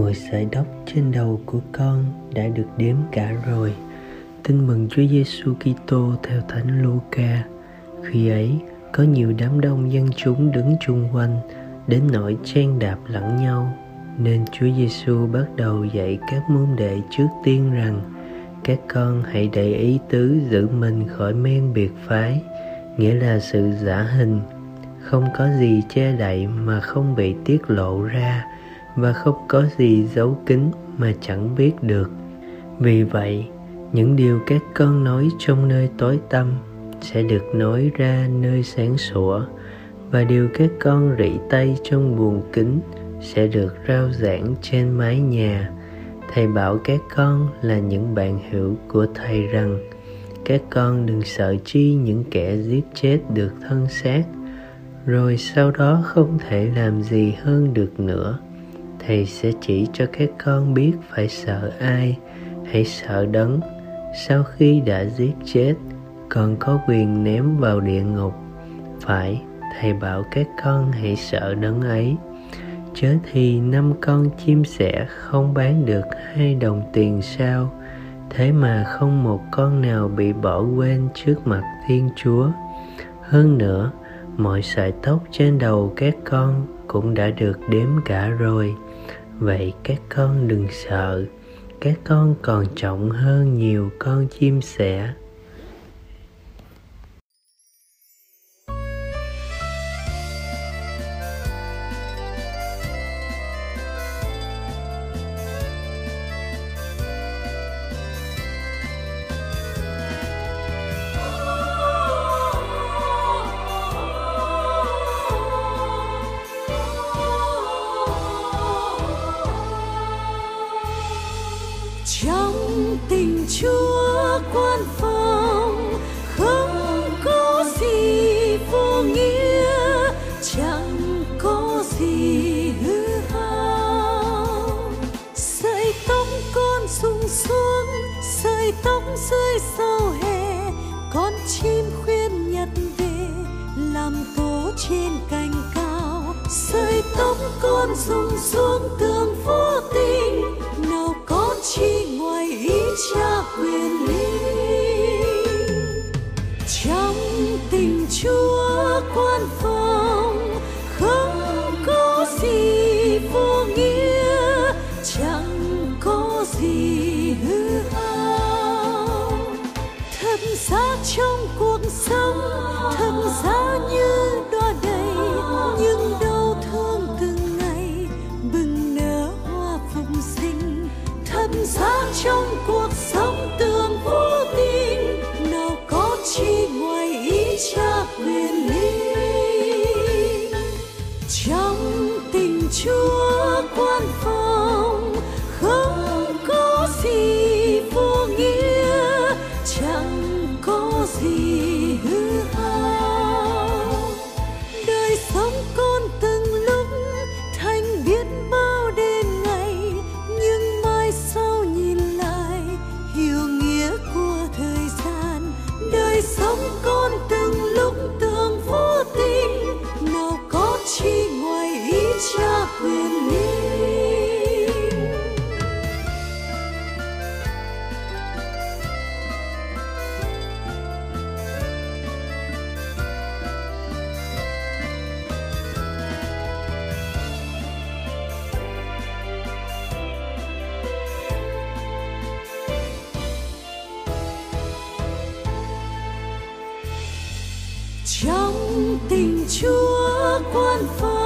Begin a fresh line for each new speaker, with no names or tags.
mỗi sợi tóc trên đầu của con đã được đếm cả rồi. Tin mừng Chúa Giêsu Kitô theo Thánh Luca. Khi ấy, có nhiều đám đông dân chúng đứng chung quanh đến nỗi chen đạp lẫn nhau nên Chúa Giêsu bắt đầu dạy các môn đệ trước tiên rằng các con hãy để ý tứ giữ mình khỏi men biệt phái nghĩa là sự giả hình không có gì che đậy mà không bị tiết lộ ra và không có gì giấu kín mà chẳng biết được. Vì vậy, những điều các con nói trong nơi tối tăm sẽ được nói ra nơi sáng sủa, và điều các con rỉ tay trong buồng kính sẽ được rao giảng trên mái nhà. Thầy bảo các con là những bạn hữu của thầy rằng, các con đừng sợ chi những kẻ giết chết được thân xác, rồi sau đó không thể làm gì hơn được nữa thầy sẽ chỉ cho các con biết phải sợ ai, hãy sợ đấng. Sau khi đã giết chết, còn có quyền ném vào địa ngục. Phải, thầy bảo các con hãy sợ đấng ấy. Chớ thì năm con chim sẻ không bán được hai đồng tiền sao? Thế mà không một con nào bị bỏ quên trước mặt thiên chúa. Hơn nữa, mọi sợi tóc trên đầu các con cũng đã được đếm cả rồi vậy các con đừng sợ. Các con còn trọng hơn nhiều con chim sẻ.
Trong tình chúa quan phòng không có gì vô nghĩa, chẳng có gì hư hao. Sợi tóc con rụng xuống, sợi tóc rơi sau hè, con chim khuyên nhặt về, làm tổ trên cành cao. Sợi tóc con rụng xuống, tường vô tình ngoài ý ý trong tình chúa quan phòng